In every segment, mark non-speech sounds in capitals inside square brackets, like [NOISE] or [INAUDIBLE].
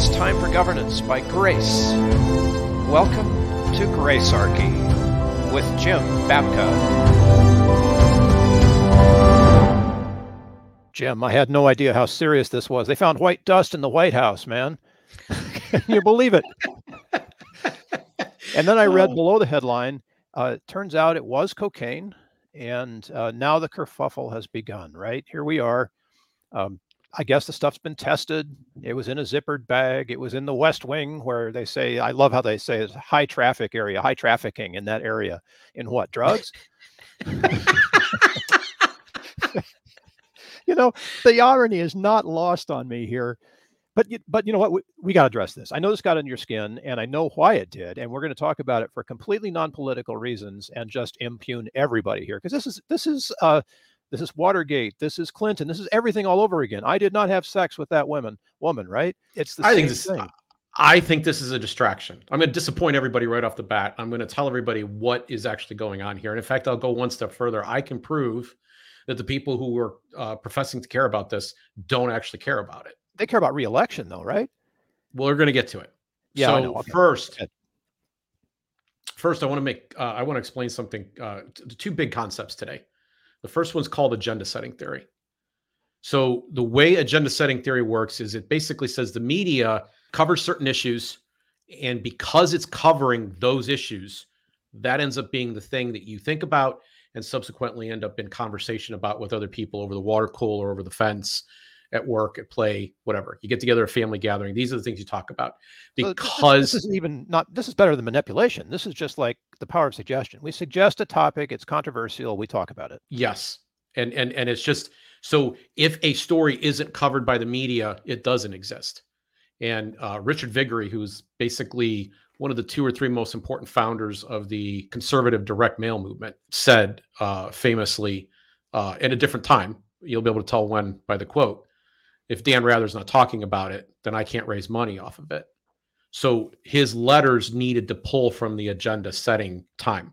It's time for governance by grace. Welcome to Gracearchy with Jim Babka. Jim, I had no idea how serious this was. They found white dust in the White House, man. [LAUGHS] Can you believe it? and then I read below the headline. Uh, it turns out it was cocaine, and uh, now the kerfuffle has begun. Right here we are. Um, I guess the stuff's been tested. It was in a zippered bag. It was in the West Wing, where they say, I love how they say it's high traffic area, high trafficking in that area. In what drugs? [LAUGHS] you know, the irony is not lost on me here. But but you know what? We, we got to address this. I know this got under your skin, and I know why it did, and we're going to talk about it for completely non-political reasons and just impugn everybody here because this is this is uh, this is Watergate, this is Clinton, this is everything all over again. I did not have sex with that woman, woman, right? It's the I think this, thing. I think this is a distraction. I'm going to disappoint everybody right off the bat. I'm going to tell everybody what is actually going on here. And in fact, I'll go one step further. I can prove that the people who were uh, professing to care about this don't actually care about it. They care about reelection, though, right? Well, we're going to get to it. Yeah. So okay. first, first, I want to make uh, I want to explain something. Uh, two big concepts today. The first one's called agenda setting theory. So the way agenda setting theory works is it basically says the media covers certain issues, and because it's covering those issues, that ends up being the thing that you think about and subsequently end up in conversation about with other people over the water cooler, or over the fence, at work, at play, whatever. You get together a family gathering. These are the things you talk about because this, this is even not. This is better than manipulation. This is just like the power of suggestion. We suggest a topic. It's controversial. We talk about it. Yes, and and and it's just so if a story isn't covered by the media, it doesn't exist. And uh, Richard Viguerie, who's basically one of the two or three most important founders of the conservative direct mail movement, said uh, famously uh, at a different time, you'll be able to tell when by the quote, if Dan Rather's not talking about it, then I can't raise money off of it. So his letters needed to pull from the agenda setting time.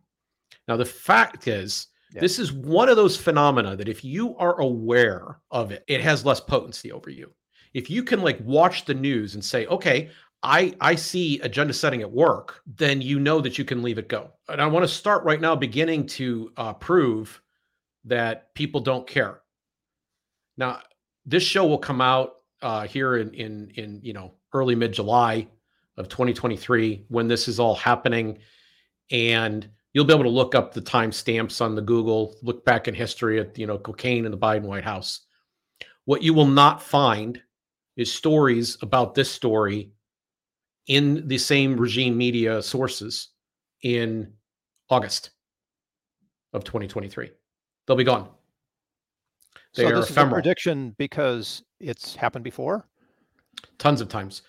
Now, the fact is, yeah. this is one of those phenomena that if you are aware of it, it has less potency over you. If you can like watch the news and say, okay, I I see agenda setting at work, then you know that you can leave it go. And I want to start right now, beginning to uh, prove that people don't care. Now, this show will come out uh, here in in in you know early mid July of 2023 when this is all happening, and you'll be able to look up the timestamps on the Google, look back in history at you know cocaine in the Biden White House. What you will not find is stories about this story in the same regime media sources in August of 2023. They'll be gone. They so this ephemeral. is a prediction because it's happened before. Tons of times.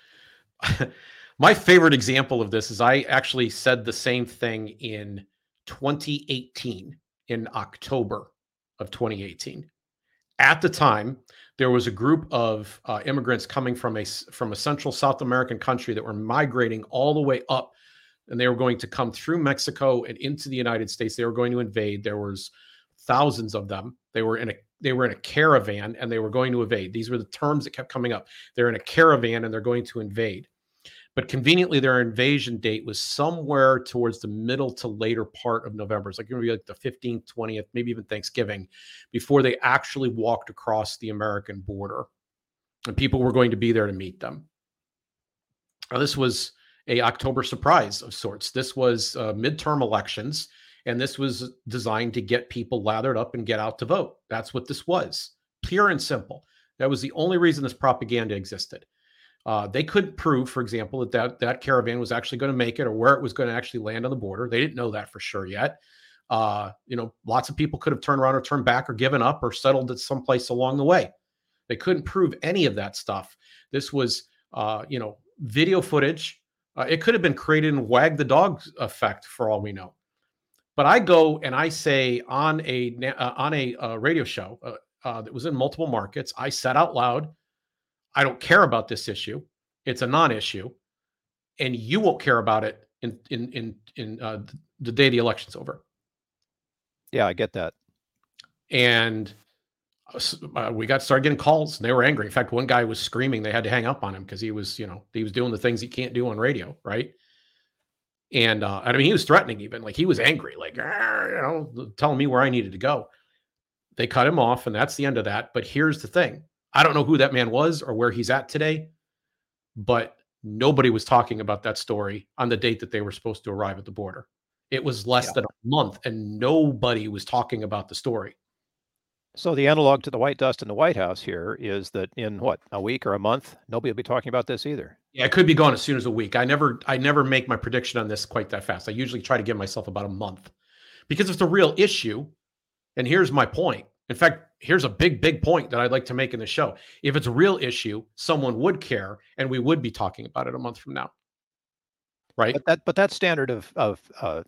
[LAUGHS] My favorite example of this is I actually said the same thing in 2018 in October of 2018. At the time, there was a group of uh, immigrants coming from a from a central South American country that were migrating all the way up, and they were going to come through Mexico and into the United States. They were going to invade. There was thousands of them. They were in a they were in a caravan and they were going to invade. These were the terms that kept coming up. They're in a caravan and they're going to invade. But conveniently, their invasion date was somewhere towards the middle to later part of November. It's like going to be like the 15th, 20th, maybe even Thanksgiving, before they actually walked across the American border. And people were going to be there to meet them. Now, this was a October surprise of sorts. This was uh, midterm elections and this was designed to get people lathered up and get out to vote. That's what this was, pure and simple. That was the only reason this propaganda existed. Uh, they couldn't prove, for example, that, that that caravan was actually going to make it or where it was going to actually land on the border. They didn't know that for sure yet. Uh, you know, lots of people could have turned around or turned back or given up or settled at some place along the way. They couldn't prove any of that stuff. This was, uh, you know, video footage. Uh, it could have been created in wag the dog effect for all we know. But I go and I say on a uh, on a uh, radio show uh, uh, that was in multiple markets, I said out loud, I don't care about this issue. It's a non-issue, and you won't care about it in in in in uh, the day the election's over. Yeah, I get that. And uh, we got started getting calls and they were angry. In fact, one guy was screaming they had to hang up on him because he was, you know, he was doing the things he can't do on radio, right? And uh, I mean, he was threatening even, like he was angry, like you know, telling me where I needed to go. They cut him off, and that's the end of that. But here's the thing: I don't know who that man was or where he's at today, but nobody was talking about that story on the date that they were supposed to arrive at the border. It was less yeah. than a month, and nobody was talking about the story. So the analog to the white dust in the White House here is that in what a week or a month, nobody will be talking about this either. Yeah, it could be gone as soon as a week. I never, I never make my prediction on this quite that fast. I usually try to give myself about a month because it's a real issue. And here's my point. In fact, here's a big, big point that I'd like to make in the show. If it's a real issue, someone would care, and we would be talking about it a month from now. Right. But that, but that standard of of uh,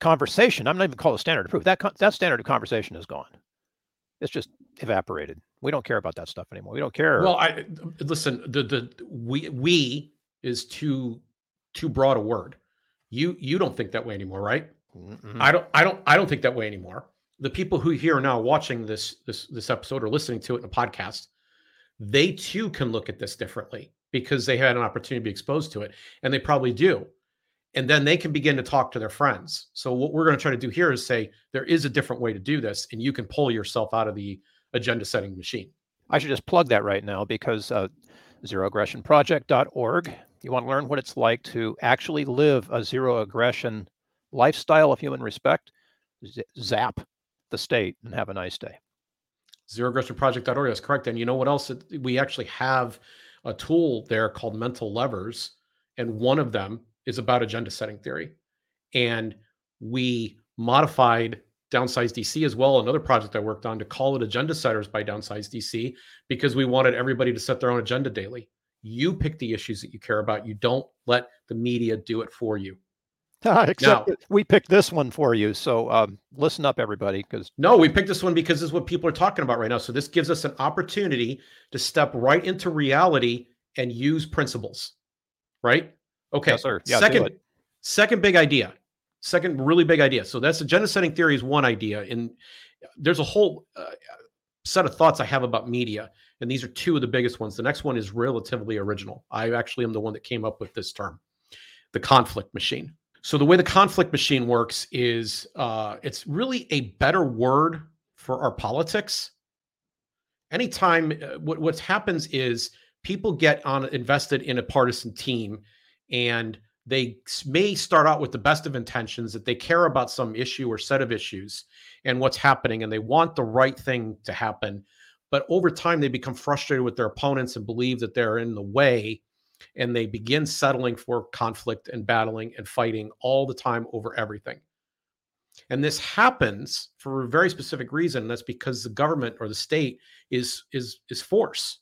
conversation, I'm not even call it standard of proof. That that standard of conversation is gone it's just evaporated. We don't care about that stuff anymore. We don't care. Well, I listen. The the we we is too too broad a word. You you don't think that way anymore, right? Mm-hmm. I don't I don't I don't think that way anymore. The people who here are now watching this this this episode or listening to it in a podcast, they too can look at this differently because they had an opportunity to be exposed to it, and they probably do and then they can begin to talk to their friends. So what we're going to try to do here is say there is a different way to do this, and you can pull yourself out of the agenda setting machine. I should just plug that right now because uh, zeroaggressionproject.org. You want to learn what it's like to actually live a zero aggression lifestyle of human respect. Z- zap the state and have a nice day. Zeroaggressionproject.org. That's correct. And you know what else? We actually have a tool there called Mental Levers, and one of them is about agenda setting theory. And we modified Downsize DC as well, another project I worked on to call it Agenda Setters by Downsize DC because we wanted everybody to set their own agenda daily. You pick the issues that you care about. You don't let the media do it for you. [LAUGHS] Except now, we picked this one for you. So um, listen up, everybody. Because no, we picked this one because this is what people are talking about right now. So this gives us an opportunity to step right into reality and use principles. Right? Okay. Yes, sir. Yeah, second, second big idea. Second really big idea. So that's agenda setting theory is one idea, and there's a whole uh, set of thoughts I have about media, and these are two of the biggest ones. The next one is relatively original. I actually am the one that came up with this term, the conflict machine. So the way the conflict machine works is uh, it's really a better word for our politics. Anytime uh, what what happens is people get on invested in a partisan team and they may start out with the best of intentions that they care about some issue or set of issues and what's happening and they want the right thing to happen. But over time they become frustrated with their opponents and believe that they're in the way and they begin settling for conflict and battling and fighting all the time over everything. And this happens for a very specific reason that's because the government or the state is is is force.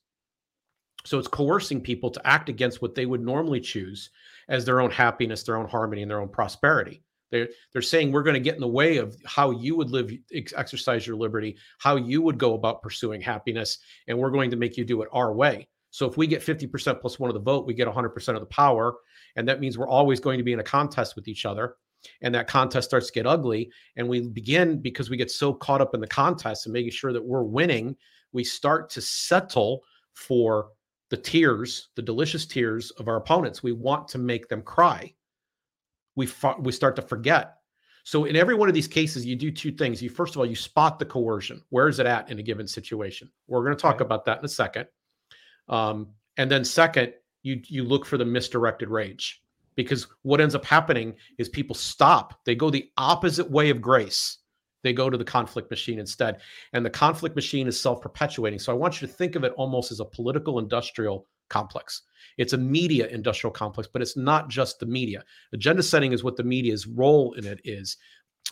So it's coercing people to act against what they would normally choose as their own happiness, their own harmony, and their own prosperity. They're, they're saying we're going to get in the way of how you would live, exercise your liberty, how you would go about pursuing happiness, and we're going to make you do it our way. So if we get 50% plus one of the vote, we get 100% of the power. And that means we're always going to be in a contest with each other. And that contest starts to get ugly. And we begin, because we get so caught up in the contest and making sure that we're winning, we start to settle for the tears, the delicious tears of our opponents. We want to make them cry. We we start to forget. So in every one of these cases, you do two things. You first of all, you spot the coercion. Where is it at in a given situation? We're going to talk about that in a second. Um, and then second, you you look for the misdirected rage because what ends up happening is people stop. They go the opposite way of grace. They go to the conflict machine instead. And the conflict machine is self perpetuating. So I want you to think of it almost as a political industrial complex. It's a media industrial complex, but it's not just the media. Agenda setting is what the media's role in it is.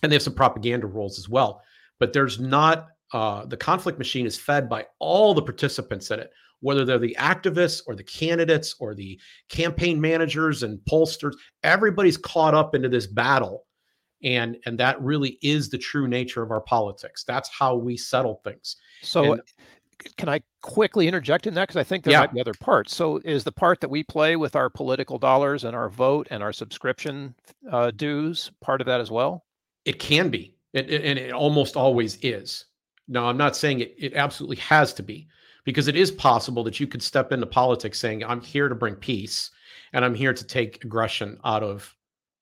And they have some propaganda roles as well. But there's not uh, the conflict machine is fed by all the participants in it, whether they're the activists or the candidates or the campaign managers and pollsters. Everybody's caught up into this battle, and and that really is the true nature of our politics. That's how we settle things. So, And- can I quickly interject in that? Because I think there Yeah. might be other parts. So, is the part that we play with our political dollars and our vote and our subscription uh, dues part of that as well? It can be, it, it- and it almost always is. Now, I'm not saying it, it absolutely has to be, because it is possible that you could step into politics saying, I'm here to bring peace and I'm here to take aggression out of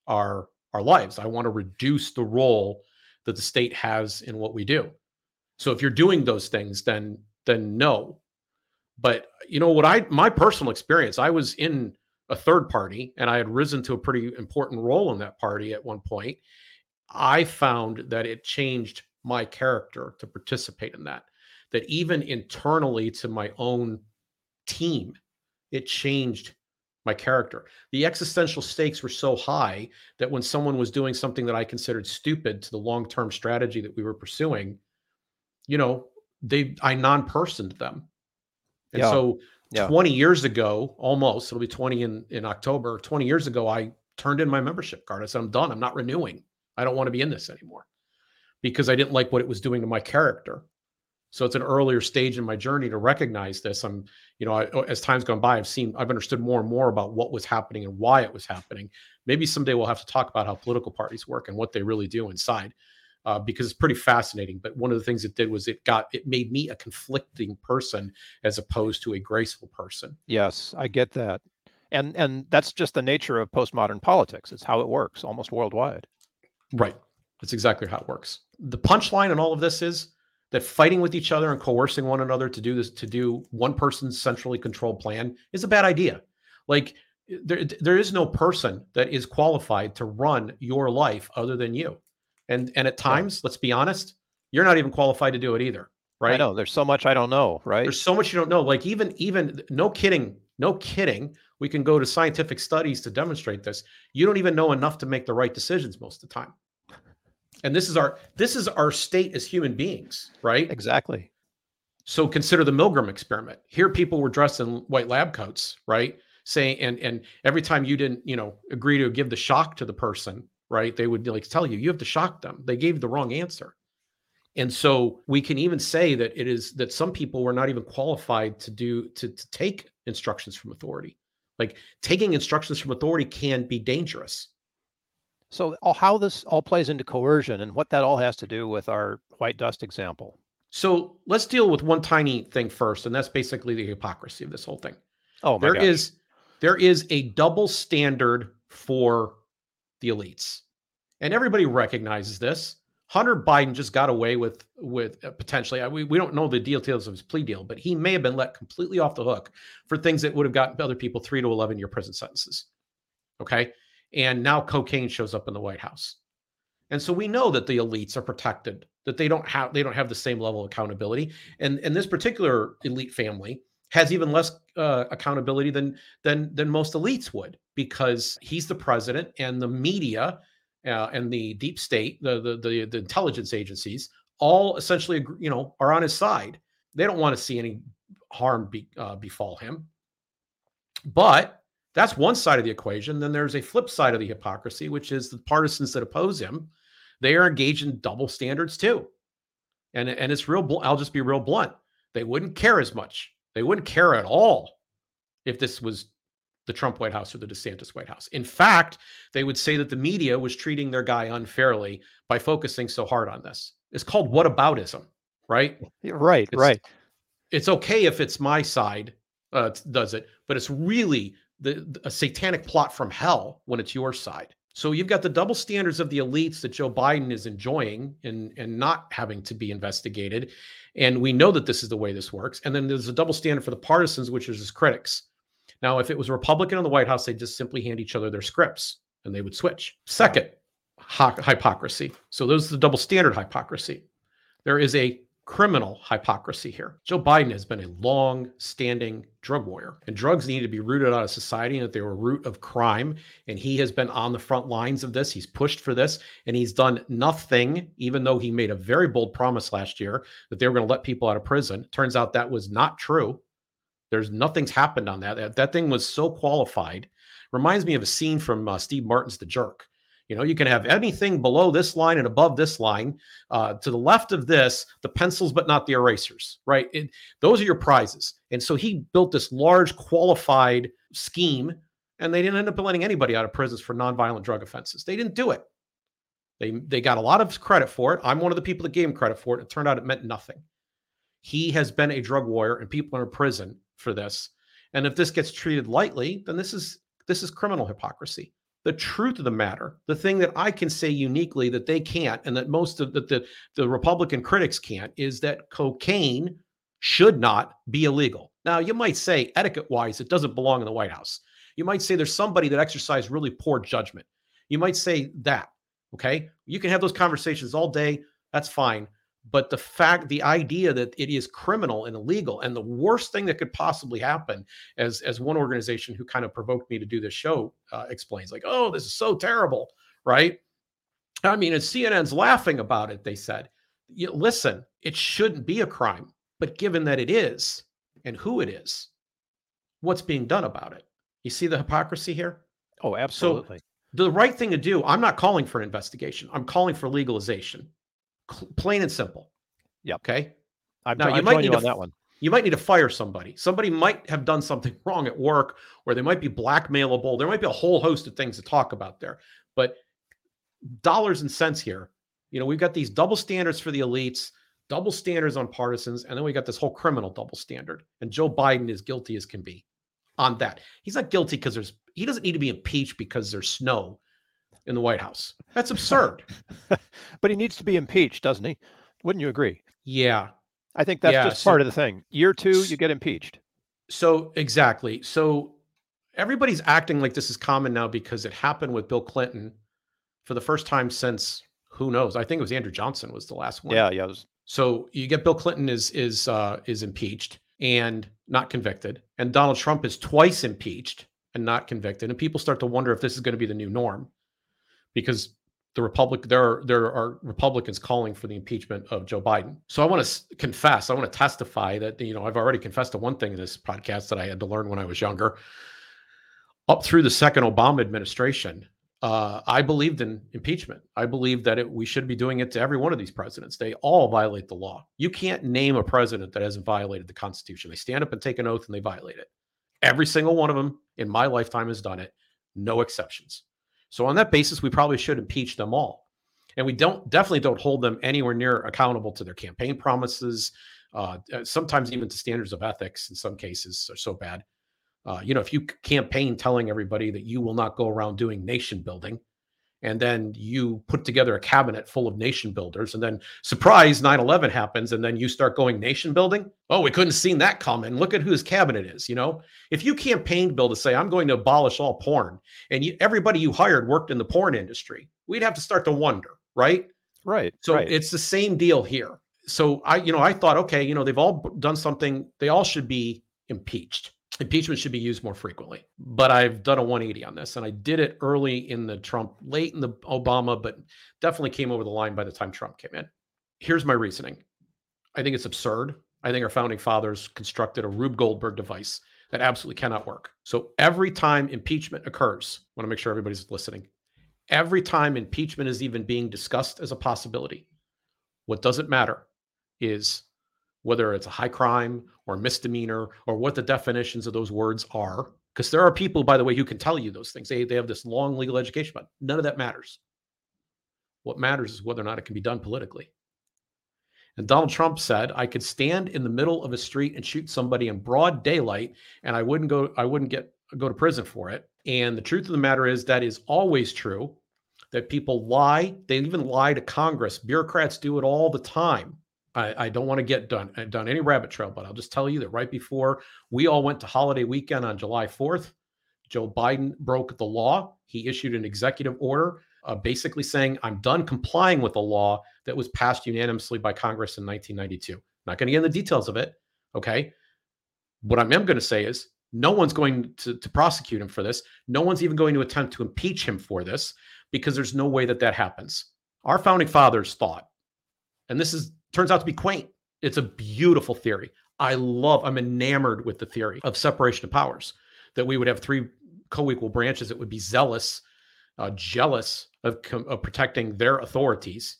our our lives. I want to reduce the role that the state has in what we do. So if you're doing those things, then then no. But you know what I my personal experience, I was in a third party and I had risen to a pretty important role in that party at one point. I found that it changed my character to participate in that. That even internally to my own team, it changed my character. The existential stakes were so high that when someone was doing something that I considered stupid to the long-term strategy that we were pursuing, you know, they I non-personed them. And Yeah. so Yeah. 20 years ago, almost, it'll be 20 in, in October, 20 years ago, I turned in my membership card. I said, I'm done. I'm not renewing. I don't want to be in this anymore because I didn't like what it was doing to my character. So it's an earlier stage in my journey to recognize this. I'm, you know, I, as time's gone by, I've seen, I've understood more and more about what was happening and why it was happening. Maybe someday we'll have to talk about how political parties work and what they really do inside, uh, because it's pretty fascinating. But one of the things it did was it got, it made me a conflicting person as opposed to a graceful person. Yes, I get that. And and that's just the nature of postmodern politics. It's how it works almost worldwide. Right. That's exactly how it works. The punchline in all of this is that fighting with each other and coercing one another to do this, to do one person's centrally controlled plan is a bad idea. Like there, there is no person that is qualified to run your life other than you. And and at times, let's be honest, you're not even qualified to do it either. Right. I know there's so much I don't know, right? There's so much you don't know. Like even even no kidding, no kidding. We can go to scientific studies to demonstrate this. You don't even know enough to make the right decisions most of the time. And this is our this is our state as human beings, right? Exactly. So consider the Milgram experiment. Here people were dressed in white lab coats, right? Saying and and every time you didn't, you know, agree to give the shock to the person, right? They would like tell you you have to shock them. They gave the wrong answer. And so we can even say that it is that some people were not even qualified to do to, to take instructions from authority. Like taking instructions from authority can be dangerous. So how this all plays into coercion and what that all has to do with our white dust example. So let's deal with one tiny thing first, and that's basically the hypocrisy of this whole thing. Oh my There is there is a double standard for the elites, and everybody recognizes this. Hunter Biden just got away with with uh, potentially. We, we don't know the details of his plea deal, but he may have been let completely off the hook for things that would have gotten other people three to eleven year prison sentences. Okay, and now cocaine shows up in the White House, and so we know that the elites are protected. That they don't have they don't have the same level of accountability, and and this particular elite family has even less uh, accountability than than than most elites would because he's the president and the media uh, and the deep state the, the the the intelligence agencies all essentially you know are on his side. They don't want to see any harm be, uh, befall him. But that's one side of the equation then there's a flip side of the hypocrisy which is the partisans that oppose him they are engaged in double standards too and and it's real bl- i'll just be real blunt they wouldn't care as much they wouldn't care at all if this was the Trump White House or the DeSantis White House. In fact, they would say that the media was treating their guy unfairly by focusing so hard on this. It's called whataboutism, right? Right, It's- right. It's okay if it's my side uh, does it, but it's really the, a satanic plot from hell when it's your side. So you've got the double standards of the elites that Joe Biden is enjoying and and not having to be investigated, and we know that this is the way this works. And then there's a double standard for the partisans, which is his critics. Now, if it was Republican in the White House, they'd just simply hand each other their scripts and they would switch. Second, hypocrisy. So those are the double standard hypocrisy. There is a criminal hypocrisy here. Joe Biden has been a long standing drug warrior, and drugs need to be rooted out of society and that they were root of crime. And he has been on the front lines of this. He's pushed for this, and he's done nothing, even though he made a very bold promise last year that they were going to let people out of prison. Turns out that was not true. There's nothing's happened on that. That, that thing was so qualified. Reminds me of a scene from uh, Steve Martin's The Jerk you know, you can have anything below this line and above this line. Uh, to the left of this, the pencils, but not the erasers, right? It, those are your prizes. And so he built this large, qualified scheme, and they didn't end up letting anybody out of prisons for nonviolent drug offenses. They didn't do it. They they got a lot of credit for it. I'm one of the people that gave him credit for it. It turned out it meant nothing. He has been a drug warrior, and people are in prison for this. And if this gets treated lightly, then this is this is criminal hypocrisy the truth of the matter, the thing that I can say uniquely that they can't, and that most of the, the, the Republican critics can't, is that cocaine should not be illegal. Now, you might say, etiquette wise, it doesn't belong in the White House. You might say there's somebody that exercised really poor judgment. You might say that. Okay. You can have those conversations all day. That's fine but the fact the idea that it is criminal and illegal and the worst thing that could possibly happen as as one organization who kind of provoked me to do this show uh, explains like oh this is so terrible right? I mean and cnn's laughing about it they said. You, listen it shouldn't be a crime but given that it is and who it is what's being done about it? You see the hypocrisy here? Oh absolutely. so the right thing to do i'm not calling for an investigation i'm calling for legalization plain and simple. Yeah. Okay. I'm, now, you I'm might need you on to, that one. You might need to fire somebody. Somebody might have done something [LAUGHS] wrong at work, or they might be blackmailable. There might be a whole host of things to talk about there. But dollars and cents here. You know, we've got these double standards for the elites, double standards on partisans, and then we got this whole criminal double standard. And Joe Biden is guilty as can be on that. He's not guilty because there's he doesn't need to be impeached because there's snow in the White House. That's [LAUGHS] absurd. but he needs to be impeached, doesn't he? Wouldn't you agree? Yeah. I think that's yeah, just so, part of the thing. Year two, you get impeached. So, exactly. So, everybody's acting like this is common now because it happened with Bill Clinton for the first time since who knows? I think it was Andrew Johnson was the last one. Yeah, yeah. Was... So you get Bill Clinton is is uh, is impeached and not convicted, and Donald Trump is twice impeached and not convicted, and people start to wonder if this is going to be the new norm because the Republic there are there are Republicans calling for the impeachment of Joe Biden. So I want to confess, I want to testify that you know I've already confessed to one thing in this podcast that I had to learn when I was younger. Up through the second Obama administration, uh, I believed in impeachment. I believed that it, we should be doing it to every one of these presidents. They all violate the law. You can't name a president that hasn't violated the Constitution. They stand up and take an oath and they violate it. Every single one of them in my lifetime has done it, no exceptions. So on that basis, we probably should impeach them all. And we don't definitely don't hold them anywhere near accountable to their campaign promises, uh, uh sometimes even to standards of ethics in some cases are so bad. Uh, you know, if you campaign telling everybody that you will not go around doing nation building, and then you put together a cabinet full of nation builders and then surprise 9-11 happens and then you start going nation building? Oh we couldn't have seen that coming. Look at who his cabinet is you know? If you campaigned bill to say i'm going to abolish all porn and you, everybody you hired worked in the porn industry we'd have to start to wonder right? Right so right. it's the same deal here. So i you know i thought okay you know they've all done something they all should be impeached impeachment should be used more frequently. But I've done a 180 on this, and I did it early in the Trump, late in the Obama, but definitely came over the line by the time Trump came in. Here's my reasoning I think it's absurd. I think our founding fathers constructed a Rube Goldberg device that absolutely cannot work. So every time impeachment occurs, I want to make sure everybody's listening. Every time impeachment is even being discussed as a possibility, what doesn't matter is whether it's a high crime or misdemeanor or what the definitions of those words are. Because there are people, by the way, who can tell you those things. They, they have this long legal education, but none of that matters. What matters is whether or not it can be done politically. And Donald Trump said, I could stand in the middle of a street and shoot somebody in broad daylight, and I wouldn't go, I wouldn't get go to prison for it. And the truth of the matter is that is always true. That people lie. They even lie to Congress. Bureaucrats do it all the time. I, I don't want to get done uh, done any rabbit trail, but I'll just tell you that right before we all went to holiday weekend on July 4th, Joe Biden broke the law. He issued an executive order uh, basically saying, I'm done complying with a law that was passed unanimously by Congress in 1992. Not going to get into the details of it. Okay. What I am going to say is no one's going to, to prosecute him for this. No one's even going to attempt to impeach him for this because there's no way that that happens. Our founding fathers thought, and this is turns out to be quaint. It's a beautiful theory. I love, I'm enamored with the theory of separation of powers, that we would have three co equal branches that would be zealous, uh, jealous of, of protecting their authorities,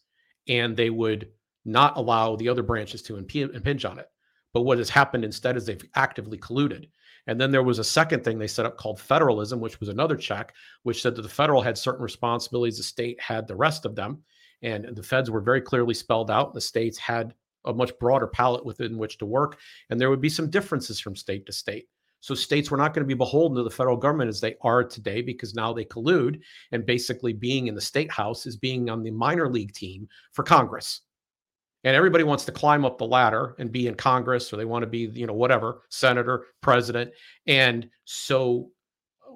and they would not allow the other branches to imp- impinge on it. But what has happened instead is they've actively colluded. And then there was a second thing they set up called federalism, which was another check, which said that the federal had certain responsibilities, the state had the rest of them. And the feds were very clearly spelled out. The states had a much broader palette within which to work. And there would be some differences from state to state. So states were not going to be beholden to the federal government as they are today because now they collude. And basically, being in the state house is being on the minor league team for Congress. And everybody wants to climb up the ladder and be in Congress, or they want to be, you know, whatever, senator, president. And so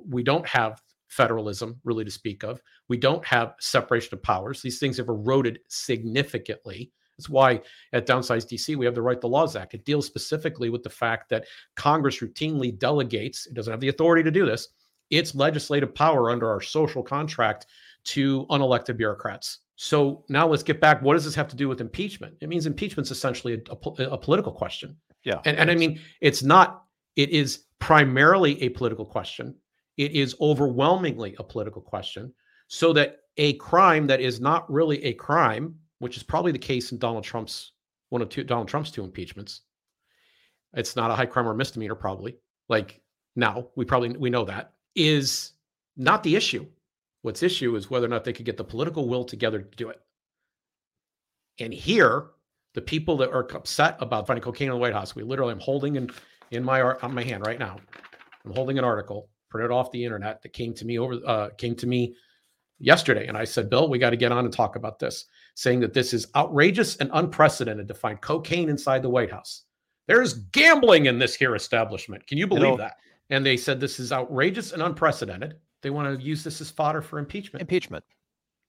we don't have federalism really to speak of. We don't have separation of powers. These things have eroded significantly. That's why at Downsize DC, we have the Write the Laws Act. It deals specifically with the fact that Congress routinely delegates, it doesn't have the authority to do this, its legislative power under our social contract to unelected bureaucrats. So now let's get back. What does this have to do with impeachment? It means impeachment is essentially a, a, a political question. Yeah. And, and I mean, it's not, it is primarily a political question. It is overwhelmingly a political question. So that a crime that is not really a crime which is probably the case in Donald Trump's one of two Donald Trump's two impeachments. It's not a high crime or misdemeanor, probably. Like now, we probably we know that is not the issue. What's issue is whether or not they could get the political will together to do it. And here, the people that are upset about finding cocaine in the White House, we literally, I'm holding in in my on my hand right now. I'm holding an article printed off the internet that came to me over uh, came to me yesterday, and I said, Bill, we got to get on and talk about this saying that this is outrageous and unprecedented to find cocaine inside the White House. There's gambling in this here establishment. Can you believe that? And they said this is outrageous and unprecedented. They want to use this as fodder for impeachment. Impeachment.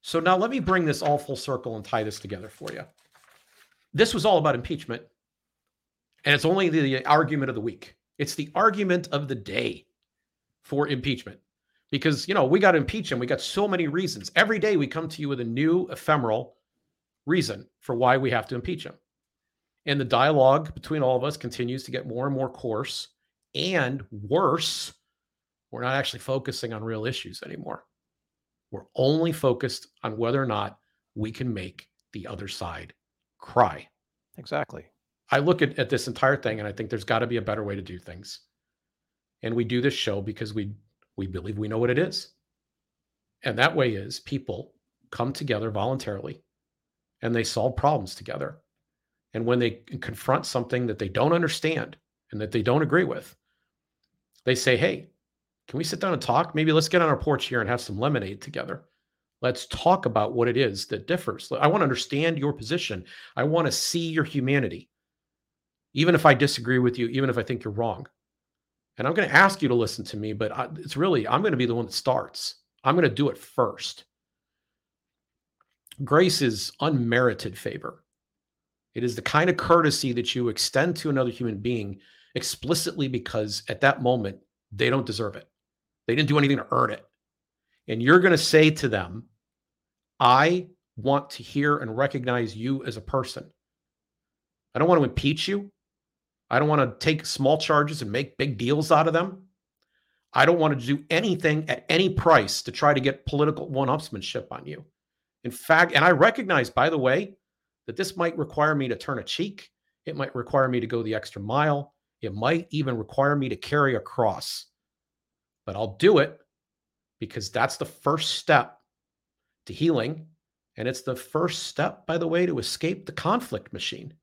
So now let me bring this all full circle and tie this together for you. This was all about impeachment, and it's only the argument of the week. It's the argument of the day for impeachment because you know we got to impeach him. We got so many reasons. Every day we come to you with a new ephemeral reason for why we have to impeach him. And the dialogue between all of us continues to get more and more coarse and worse. We're not actually focusing on real issues anymore. We're only focused on whether or not we can make the other side cry. Exactly. I look at, at this entire thing and I think there's got to be a better way to do things. And we do this show because we we believe we know what it is. And that way is people come together voluntarily and they solve problems together. And when they confront something that they don't understand and that they don't agree with, they say, Hey, can we sit down and talk? Maybe let's get on our porch here and have some lemonade together. Let's talk about what it is that differs. I want to understand your position. I want to see your humanity, even if I disagree with you, even if I think you're wrong. And I'm going to ask you to listen to me, but it's really, I'm going to be the one that starts. I'm going to do it first. Grace is unmerited favor. It is the kind of courtesy that you extend to another human being explicitly because at that moment they don't deserve it. They didn't do anything to earn it. And you're going to say to them, I want to hear and recognize you as a person. I don't want to impeach you. I don't want to take small charges and make big deals out of them. I don't want to do anything at any price to try to get political one upsmanship on you. In fact, and I recognize, by the way, that this might require me to turn a cheek. It might require me to go the extra mile. It might even require me to carry a cross. But I'll do it because that's the first step to healing. And it's the first step, by the way, to escape the conflict machine.